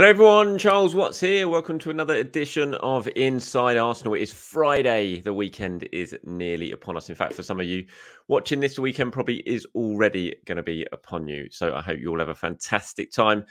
Hello, everyone. Charles Watts here. Welcome to another edition of Inside Arsenal. It is Friday. The weekend is nearly upon us. In fact, for some of you watching this weekend, probably is already going to be upon you. So I hope you all have a fantastic time.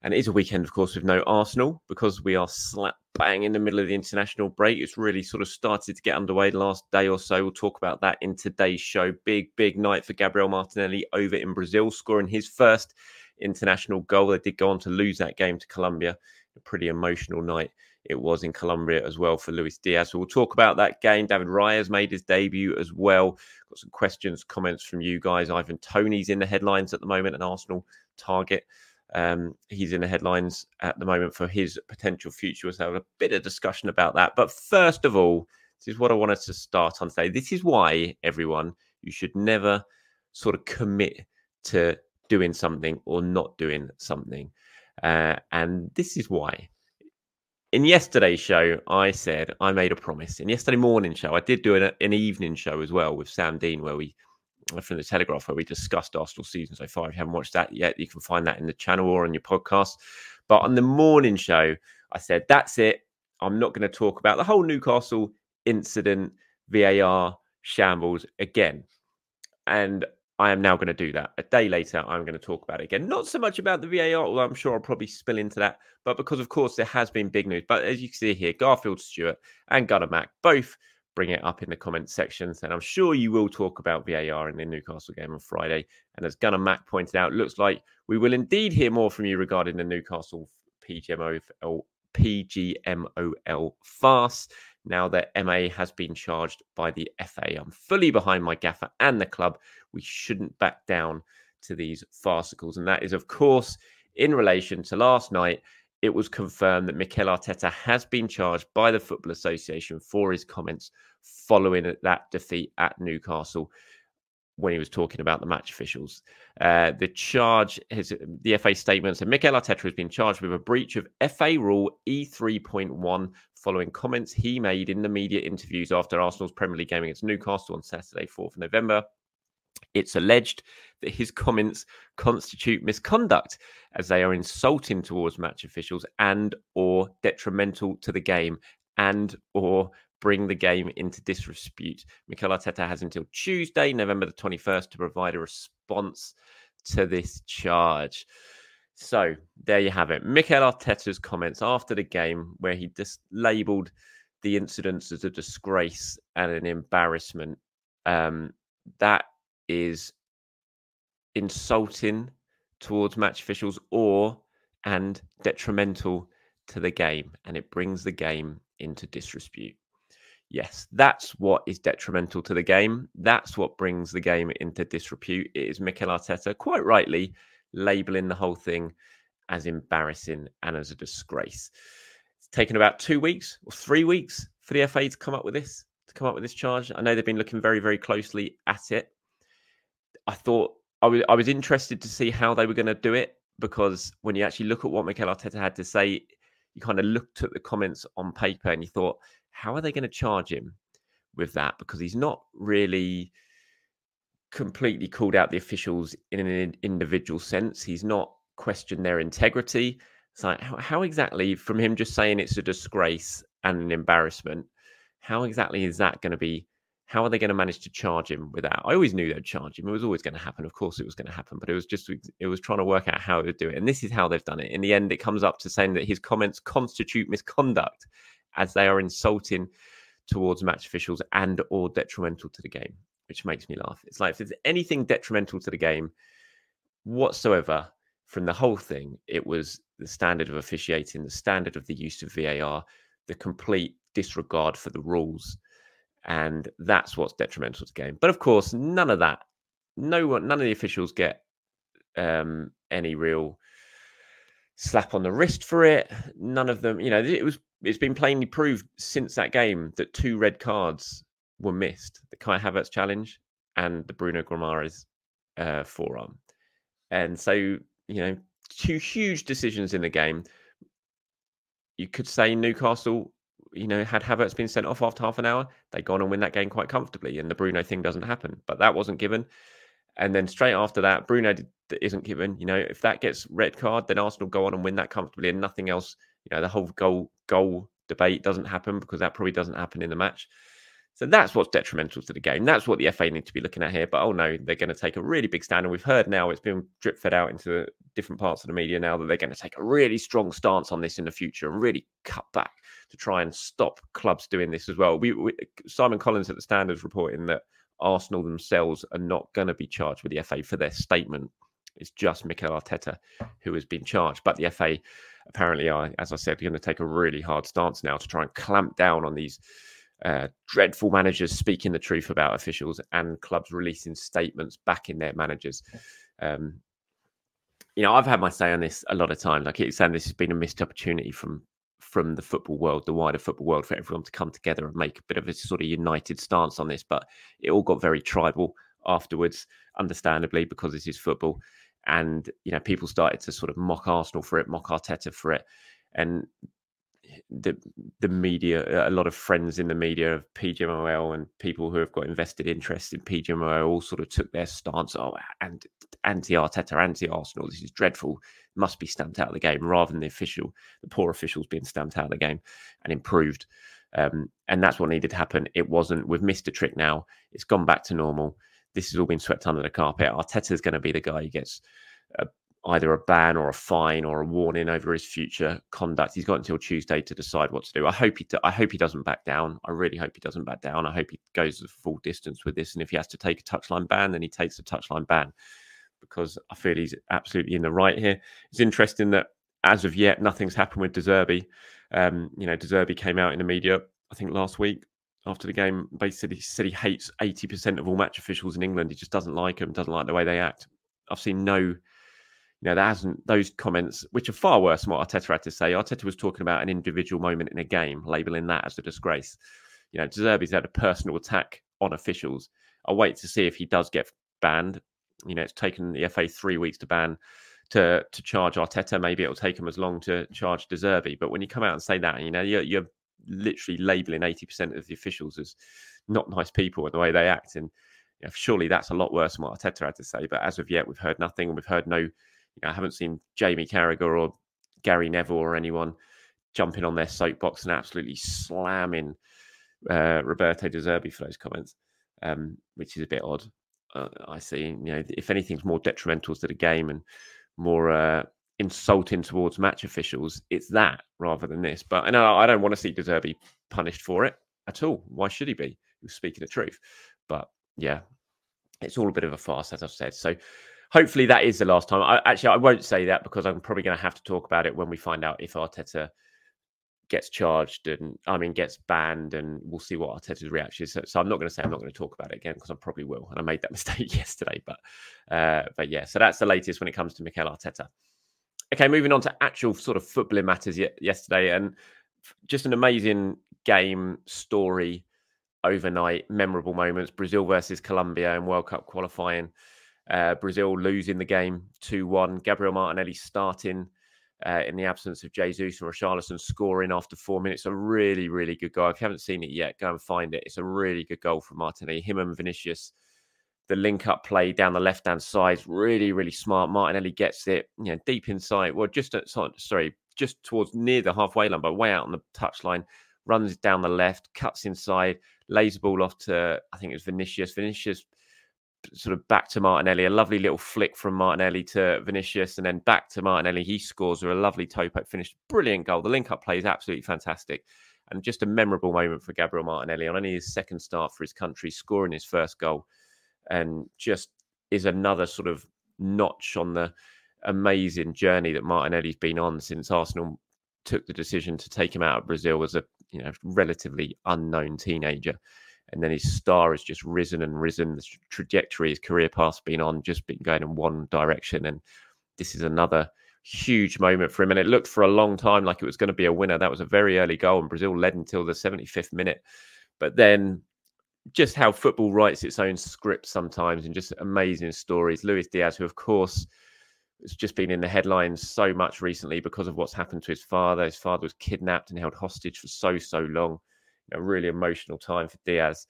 And it is a weekend, of course, with no Arsenal because we are slap bang in the middle of the international break. It's really sort of started to get underway the last day or so. We'll talk about that in today's show. Big, big night for Gabriel Martinelli over in Brazil, scoring his first international goal. They did go on to lose that game to Colombia. A pretty emotional night it was in Colombia as well for Luis Diaz. So we'll talk about that game. David Raya's made his debut as well. Got some questions, comments from you guys. Ivan Toney's in the headlines at the moment, an Arsenal target. Um, he's in the headlines at the moment for his potential future. We'll have a bit of discussion about that. But first of all, this is what I wanted to start on today. This is why, everyone, you should never sort of commit to doing something or not doing something. Uh, and this is why. In yesterday's show, I said I made a promise. In yesterday morning show, I did do an, an evening show as well with Sam Dean, where we from the Telegraph, where we discussed Arsenal season so far. If you haven't watched that yet, you can find that in the channel or on your podcast. But on the morning show, I said that's it. I'm not going to talk about the whole Newcastle incident, VAR shambles again. And I am now going to do that. A day later, I'm going to talk about it again. Not so much about the VAR, although I'm sure I'll probably spill into that, but because, of course, there has been big news. But as you can see here, Garfield Stewart and Gunnar Mac both bring it up in the comment sections. And I'm sure you will talk about VAR in the Newcastle game on Friday. And as Gunnar Mac pointed out, looks like we will indeed hear more from you regarding the Newcastle PGMO, PGMOL farce now that MA has been charged by the FA. I'm fully behind my gaffer and the club. We shouldn't back down to these farcicles. And that is, of course, in relation to last night. It was confirmed that Mikel Arteta has been charged by the Football Association for his comments following that defeat at Newcastle when he was talking about the match officials. Uh, the charge, his, the FA statement said Mikel Arteta has been charged with a breach of FA Rule E3.1 following comments he made in the media interviews after Arsenal's Premier League game against Newcastle on Saturday, 4th of November. It's alleged that his comments constitute misconduct as they are insulting towards match officials and or detrimental to the game and or bring the game into disrepute. Mikel Arteta has until Tuesday, November the 21st, to provide a response to this charge. So there you have it. Mikel Arteta's comments after the game, where he just labelled the incidents as a disgrace and an embarrassment. Um, that is insulting towards match officials or and detrimental to the game, and it brings the game into disrepute. Yes, that's what is detrimental to the game. That's what brings the game into disrepute. It is Mikel Arteta, quite rightly, labeling the whole thing as embarrassing and as a disgrace. It's taken about two weeks or three weeks for the FA to come up with this, to come up with this charge. I know they've been looking very, very closely at it. I thought I was I was interested to see how they were going to do it because when you actually look at what Mikel Arteta had to say, you kind of looked at the comments on paper and you thought, how are they going to charge him with that? Because he's not really completely called out the officials in an individual sense. He's not questioned their integrity. It's like, how, how exactly, from him just saying it's a disgrace and an embarrassment, how exactly is that going to be? How are they going to manage to charge him with that? I always knew they'd charge him. It was always going to happen. Of course, it was going to happen, but it was just, it was trying to work out how to do it. And this is how they've done it. In the end, it comes up to saying that his comments constitute misconduct as they are insulting towards match officials and or detrimental to the game which makes me laugh. It's like if there's anything detrimental to the game whatsoever from the whole thing, it was the standard of officiating, the standard of the use of VAR, the complete disregard for the rules. And that's what's detrimental to the game. But of course, none of that, no one, none of the officials get um, any real slap on the wrist for it. None of them, you know, it was it's been plainly proved since that game that two red cards were missed the Kai Havertz challenge and the Bruno Guimaraes uh, forearm. And so, you know, two huge decisions in the game. You could say Newcastle, you know, had Havertz been sent off after half an hour, they'd gone and win that game quite comfortably, and the Bruno thing doesn't happen. But that wasn't given. And then straight after that, Bruno isn't given. You know, if that gets red card, then Arsenal go on and win that comfortably, and nothing else. You know, the whole goal goal debate doesn't happen because that probably doesn't happen in the match. So that's what's detrimental to the game. That's what the FA need to be looking at here. But oh no, they're going to take a really big stand. And we've heard now it's been drip fed out into different parts of the media now that they're going to take a really strong stance on this in the future and really cut back to try and stop clubs doing this as well. We, we Simon Collings at the Standards reporting that Arsenal themselves are not going to be charged with the FA for their statement. It's just Mikel Arteta who has been charged. But the FA apparently are, as I said, going to take a really hard stance now to try and clamp down on these uh, dreadful managers speaking the truth about officials and clubs releasing statements backing their managers. Um, you know, I've had my say on this a lot of times. I keep saying this has been a missed opportunity from from the football world, the wider football world, for everyone to come together and make a bit of a sort of united stance on this. But it all got very tribal afterwards, understandably, because this is football. And you know, people started to sort of mock Arsenal for it, mock Arteta for it, and the the media, a lot of friends in the media of PGMOL and people who have got invested interest in PGMOL all sort of took their stance. Oh, and anti Arteta, anti Arsenal. This is dreadful. Must be stamped out of the game, rather than the official, the poor officials being stamped out of the game and improved. Um, and that's what needed to happen. It wasn't. We've missed a trick now. It's gone back to normal. This has all been swept under the carpet. Arteta is going to be the guy who gets either a ban or a fine or a warning over his future conduct. He's got until Tuesday to decide what to do. I hope he, I hope he doesn't back down. I really hope he doesn't back down. I hope he goes the full distance with this. And if he has to take a touchline ban, then he takes a touchline ban because I feel he's absolutely in the right here. It's interesting that as of yet, nothing's happened with De Zerbi. Um, you know, De Zerbi came out in the media, I think last week after the game, basically said he hates 80% of all match officials in England. He just doesn't like them, doesn't like the way they act. I've seen no you know, there hasn't those comments, which are far worse than what Arteta had to say. Arteta was talking about an individual moment in a game, labeling that as a disgrace. You know, De Zerbi's had a personal attack on officials. I'll wait to see if he does get banned. You know, it's taken the FA three weeks to ban to to charge Arteta. Maybe it'll take him as long to charge De Zerbi. But when you come out and say that, you know, you're, you're literally labeling 80% of the officials as not nice people and the way they act. And you know, surely that's a lot worse than what Arteta had to say. But as of yet, we've heard nothing. We've heard no I haven't seen Jamie Carragher or Gary Neville or anyone jumping on their soapbox and absolutely slamming uh, Roberto De Zerbi for those comments, um, which is a bit odd. Uh, I see. You know, if anything's more detrimental to the game and more uh, insulting towards match officials, it's that rather than this. But I know I don't want to see De Zerbi punished for it at all. Why should he be? He was speaking the truth. But yeah, it's all a bit of a farce, as I've said. So hopefully that is the last time. I, actually, I won't say that because I'm probably going to have to talk about it when we find out if Arteta gets charged and I mean gets banned, and we'll see what Arteta's reaction is. So, so I'm not going to say I'm not going to talk about it again because I probably will, and I made that mistake yesterday. But uh, but yeah, so that's the latest when it comes to Mikel Arteta. okay, moving on to actual sort of footballing matters yesterday, and just an amazing game story overnight. Memorable moments: Brazil versus Colombia in World Cup qualifying. Uh, Brazil losing the game 2 1. Gabriel Martinelli starting uh, in the absence of Jesus and Richarlison scoring after four minutes. A really, really good goal. If you haven't seen it yet, go and find it. It's a really good goal from Martinelli. Him and Vinicius, the link up play down the left hand side, really, really smart. Martinelli gets it, you know, deep inside. Well, just at, sorry, just towards near the halfway line, but way out on the touchline. Runs down the left, cuts inside, lays the ball off to I think it was Vinicius. Vinicius sort of back to Martinelli, a lovely little flick from Martinelli to Vinicius, and then back to Martinelli. He scores a lovely toe poke finish. Brilliant goal. The link up play is absolutely fantastic. And just a memorable moment for Gabriel Martinelli on only his second start for his country, scoring his first goal. And just is another sort of notch on the amazing journey that Martinelli's been on since Arsenal took the decision to take him out of Brazil as a you know relatively unknown teenager and then his star has just risen and risen. The trajectory his career path's been on, just been going in one direction, and this is another huge moment for him. And it looked for a long time like it was going to be a winner. That was a very early goal, and Brazil led until the 75th minute. But then, just how football writes its own script sometimes, and just amazing stories. Luis Diaz, who of course has just been in the headlines so much recently because of what's happened to his father. His father was kidnapped and held hostage for so so long a really emotional time for Diaz.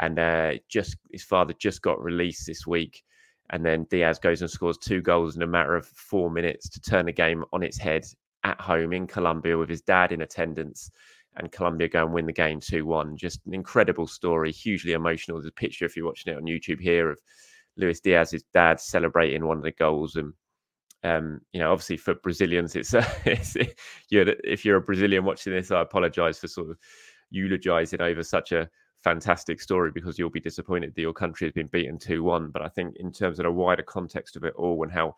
And uh, just his father just got released this week. And then Diaz goes and scores two goals in a matter of four minutes to turn the game on its head at home in Colombia with his dad in attendance. And Colombia go and win the game 2 1. Just an incredible story, hugely emotional. There's a picture, if you're watching it on YouTube here, of Luis Diaz's dad celebrating one of the goals. And um, you know, obviously for Brazilians, it's, uh, it's you're, if you're a Brazilian watching this, I apologize for sort of eulogizing over such a fantastic story because you'll be disappointed that your country has been beaten 2 1. But I think, in terms of the wider context of it all and how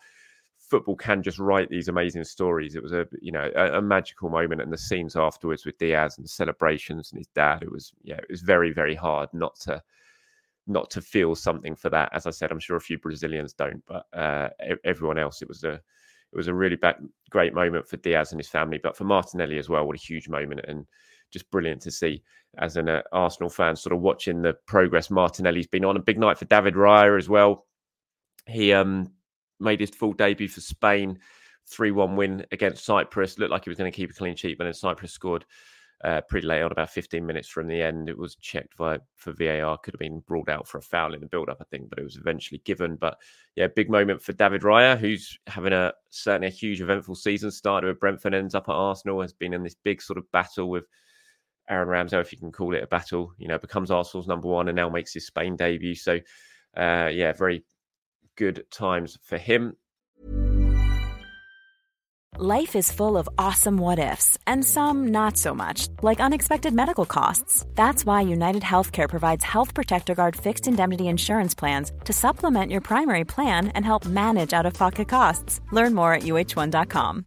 football can just write these amazing stories, it was a you know a, a magical moment. And the scenes afterwards with Diaz and celebrations and his dad, it was yeah, it was very very hard not to not to feel something for that. As I said, I'm sure a few Brazilians don't, but uh, everyone else, it was a it was a really bad, great moment for Diaz and his family, but for Martinelli as well. What a huge moment and just brilliant to see as an uh, Arsenal fan, sort of watching the progress Martinelli's been on. A big night for David Raya as well. He um, made his full debut for Spain, 3 1 win against Cyprus. Looked like he was going to keep a clean sheet, but then Cyprus scored uh, pretty late on, about 15 minutes from the end. It was checked by, for VAR, could have been ruled out for a foul in the build up, I think, but it was eventually given. But yeah, big moment for David Raya, who's having a certainly a huge eventful season. Started with Brentford, ends up at Arsenal, has been in this big sort of battle with Aaron Ramsey, if you can call it a battle, you know, becomes Arsenal's number one and now makes his Spain debut. So, uh, yeah, very good times for him. Life is full of awesome what ifs and some not so much, like unexpected medical costs. That's why United Healthcare provides Health Protector Guard fixed indemnity insurance plans to supplement your primary plan and help manage out of pocket costs. Learn more at uh1.com.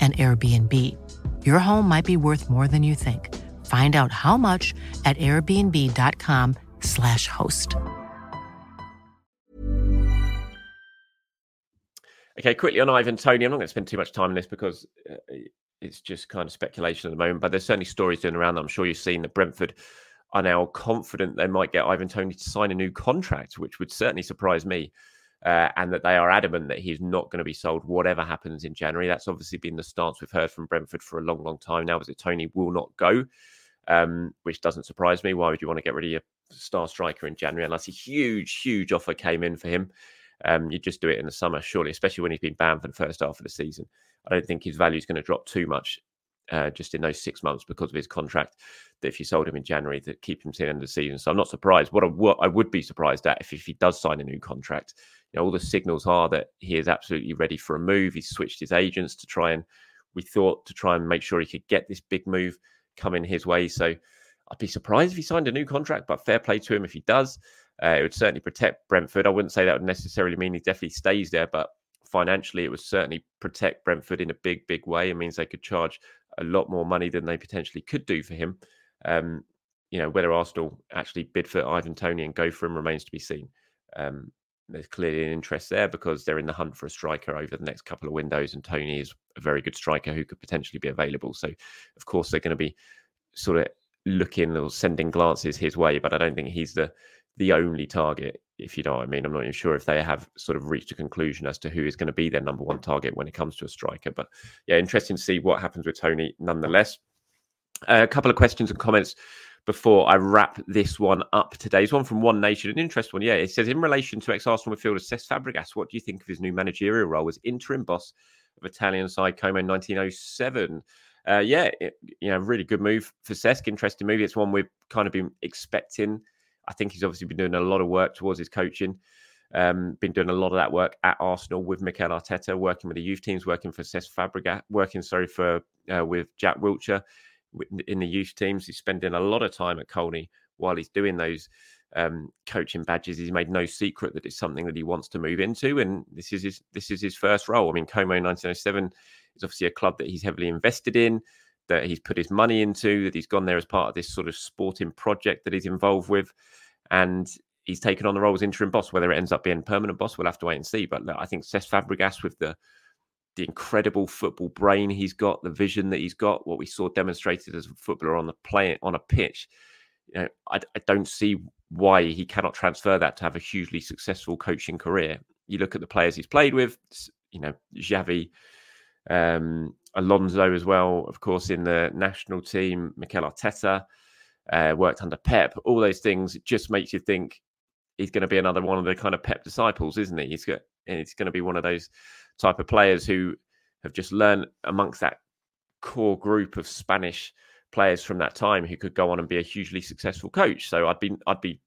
an Airbnb. Your home might be worth more than you think. Find out how much at airbnb.com/slash host. Okay, quickly on Ivan Toney. I'm not going to spend too much time on this because uh, it's just kind of speculation at the moment, but there's certainly stories doing around I'm sure you've seen that Brentford are now confident they might get Ivan Toney to sign a new contract, which would certainly surprise me uh, and that they are adamant that he's not going to be sold whatever happens in January. That's obviously been the stance we've heard from Brentford for a long, long time now. Is it Toney will not go, um, which doesn't surprise me. Why would you want to get rid of your star striker in January unless a huge, huge offer came in for him? Um, you just do it in the summer, surely, especially when he's been banned for the first half of the season. I don't think his value is going to drop too much uh, just in those six months because of his contract. That if you sold him in January, that keep him to the end of the season. So I'm not surprised. What I, what I would be surprised at if, if he does sign a new contract you know, all the signals are that he is absolutely ready for a move. He's switched his agents to try and we thought to try and make sure he could get this big move coming his way. So I'd be surprised if he signed a new contract, but fair play to him if he does. Uh, it would certainly protect Brentford. I wouldn't say that would necessarily mean he definitely stays there, but financially, it would certainly protect Brentford in a big, big way. It means they could charge a lot more money than they potentially could do for him. Um, you know, whether Arsenal actually bid for Ivan Toney and go for him remains to be seen. Um, there's clearly an interest there because they're in the hunt for a striker over the next couple of windows, and Toney is a very good striker who could potentially be available. So, of course, they're going to be sort of looking or sending glances his way, but I don't think he's the the only target. If you know what I mean, I'm not even sure if they have sort of reached a conclusion as to who is going to be their number one target when it comes to a striker. But yeah, interesting to see what happens with Toney nonetheless. Uh, a couple of questions and comments before I wrap this one up today. It's one from One Nation, an interesting one. Yeah, it says in relation to ex-Arsenal midfielder Cesc Fabregas, what do you think of his new managerial role as interim boss of Italian side Como in 1907? Uh, yeah, it, you know, really good move for Cesc. Interesting move. It's one we've kind of been expecting. I think he's obviously been doing a lot of work towards his coaching. Um, been doing a lot of that work at Arsenal with Mikel Arteta, working with the youth teams, working for Cesc Fabregas, working sorry for uh, with Jack Wilshere in the youth teams. He's spending a lot of time at Colney while he's doing those um, coaching badges. He's made no secret that it's something that he wants to move into, and this is his this is his first role. I mean, Como 1907 is obviously a club that he's heavily invested in, that he's put his money into, that he's gone there as part of this sort of sporting project that he's involved with, and he's taken on the role as interim boss. Whether it ends up being permanent boss, we'll have to wait and see. But look, I think Cesc Fabregas with the the incredible football brain he's got, the vision that he's got, what we saw demonstrated as a footballer on the play on a pitch. You know, I, I don't see why he cannot transfer that to have a hugely successful coaching career. You look at the players he's played with, you know, Xavi, um, Alonso as well, of course, in the national team, Mikel Arteta, uh, worked under Pep, all those things just makes you think he's going to be another one of the kind of Pep disciples, isn't he? He's got, and it's going to be one of those type of players who have just learned amongst that core group of Spanish players from that time who could go on and be a hugely successful coach. So I'd be I'd be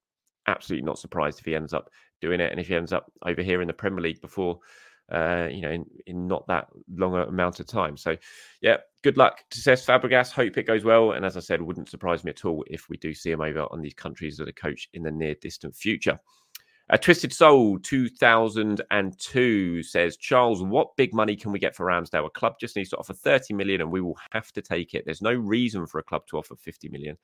absolutely not surprised if he ends up doing it, and if he ends up over here in the Premier League before. Uh, you know, in, in not that long amount of time. So, yeah, good luck to Cesc Fabregas. Hope it goes well. And as I said, wouldn't surprise me at all if we do see him over on these countries as a coach in the near distant future. A Twisted Soul 2002 says, Charles, what big money can we get for Ramsdale? A club just needs to offer 30 million and we will have to take it. There's no reason for a club to offer 50 million.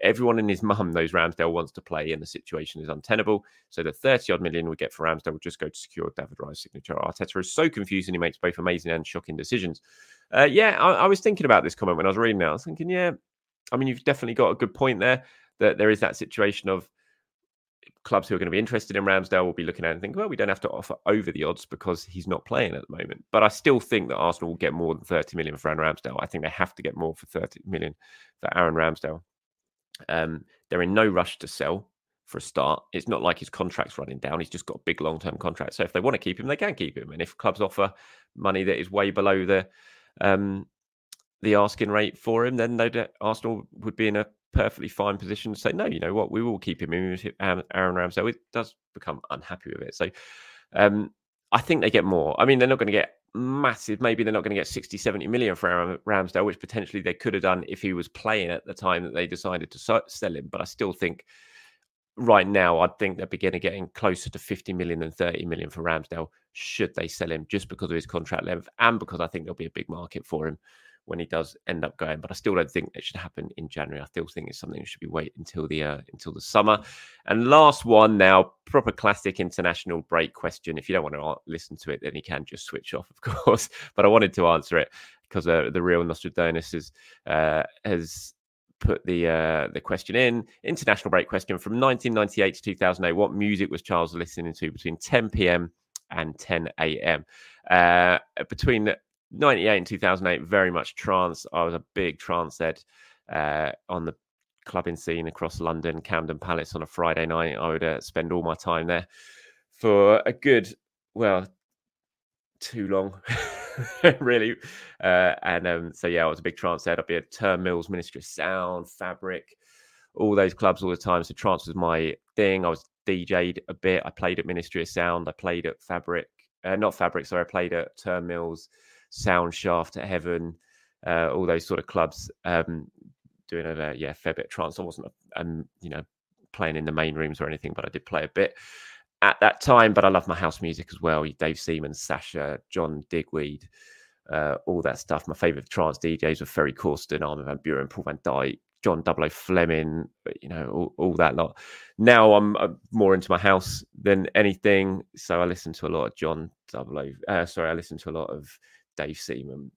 Everyone and his mum knows Ramsdale wants to play and the situation is untenable. So the 30 odd million we get for Ramsdale will just go to secure David Raya's signature. Arteta is so confused and he makes both amazing and shocking decisions. Uh, yeah, I, I was thinking about this comment when I was reading it. I was thinking, yeah, I mean, you've definitely got a good point there that there is that situation of clubs who are going to be interested in Ramsdale will be looking at and think, well, we don't have to offer over the odds because he's not playing at the moment. But I still think that Arsenal will get more than 30 million for Aaron Ramsdale. I think they have to get more for 30 million for Aaron Ramsdale. Um, they're in no rush to sell for a start. It's not like his contract's running down. He's just got a big long term contract. So if they want to keep him, they can keep him. And if clubs offer money that is way below the um, the asking rate for him, then Arsenal would be in a perfectly fine position to say, no, you know what, we will keep him in Aaron Ramsdale. It does become unhappy with it. So um, I think they get more. I mean, they're not going to get massive. Maybe they're not going to get 60, 70 million for Aaron Ramsdale, which potentially they could have done if he was playing at the time that they decided to sell him. But I still think right now, I'd think they're beginning getting closer to 50 million than 30 million for Ramsdale should they sell him just because of his contract length and because I think there'll be a big market for him when he does end up going. But I still don't think it should happen in January. I still think it's something that should be wait until the uh, until the summer. And last one now, proper classic international break question. If you don't want to listen to it, then you can just switch off, of course. But I wanted to answer it because uh, the real Nostradamus is, uh, has put the uh, the question in. International break question from 1998 to 2008. What music was Charles listening to between 10 p.m. and 10 a.m. Uh, between 98 and 2008, very much trance. I was a big trance head uh, on the clubbing scene across London, Camden Palace on a Friday night. I would uh, spend all my time there for a good, well, too long, really. Uh, and um, so, yeah, I was a big trance head. I'd be at Turnmills, Ministry of Sound, Fabric, all those clubs all the time. So, trance was my thing. I was DJ'd a bit. I played at Ministry of Sound. I played at Fabric, uh, not Fabric, sorry. I played at Turnmills, Soundshaft at Heaven, uh, all those sort of clubs. Um, doing a yeah fair bit of trance. I wasn't um you know playing in the main rooms or anything, but I did play a bit at that time. But I love my house music as well. Dave Seaman, Sasha, John Digweed, uh, all that stuff. My favorite trance DJs were Ferry Corsten, Armin van Buuren, Paul van Dyk, John Double O Fleming, you know, all, all that lot. Now I'm, I'm, more into my house than anything, so I listen to a lot of John Double O. Uh, sorry, I listen to a lot of Dave Seaman,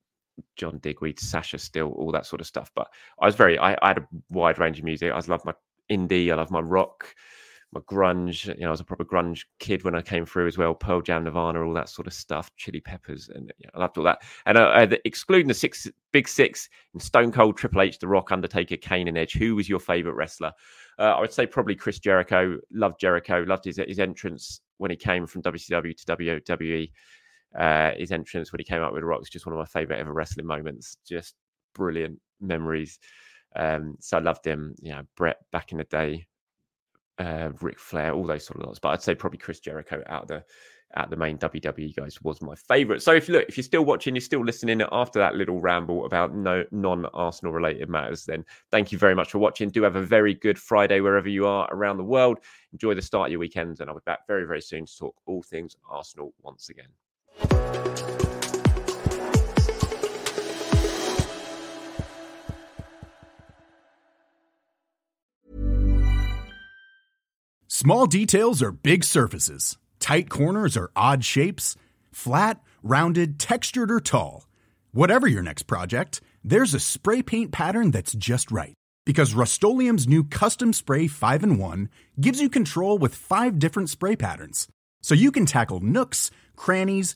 John Digweed, Sasha Still, all that sort of stuff. But I was very, I, I had a wide range of music. I loved my indie, I loved my rock, my grunge. You know, I was a proper grunge kid when I came through as well. Pearl Jam, Nirvana, all that sort of stuff. Chili Peppers, and I loved all that. And uh, uh, excluding the six, big six, Stone Cold, Triple H, The Rock, Undertaker, Kane, and Edge. Who was your favorite wrestler? Uh, I would say probably Chris Jericho. Loved Jericho. Loved his his entrance when he came from WCW to WWE. Uh, his entrance when he came out with the Rock's just one of my favorite ever wrestling moments. Just brilliant memories. Um, so I loved him. You know, Bret back in the day, uh, Ric Flair, all those sort of lots. But I'd say probably Chris Jericho out the out the main WWE guys was my favorite. So if you look, if you're still watching, you're still listening after that little ramble about no non-Arsenal related matters, then thank you very much for watching. Do have a very good Friday wherever you are around the world. Enjoy the start of your weekends, and I'll be back very, very soon to talk all things Arsenal once again. Small details are big surfaces. Tight corners are odd shapes. Flat, rounded, textured, or tall. Whatever your next project, there's a spray paint pattern that's just right. Because Rust new Custom Spray 5 and 1 gives you control with five different spray patterns. So you can tackle nooks, crannies,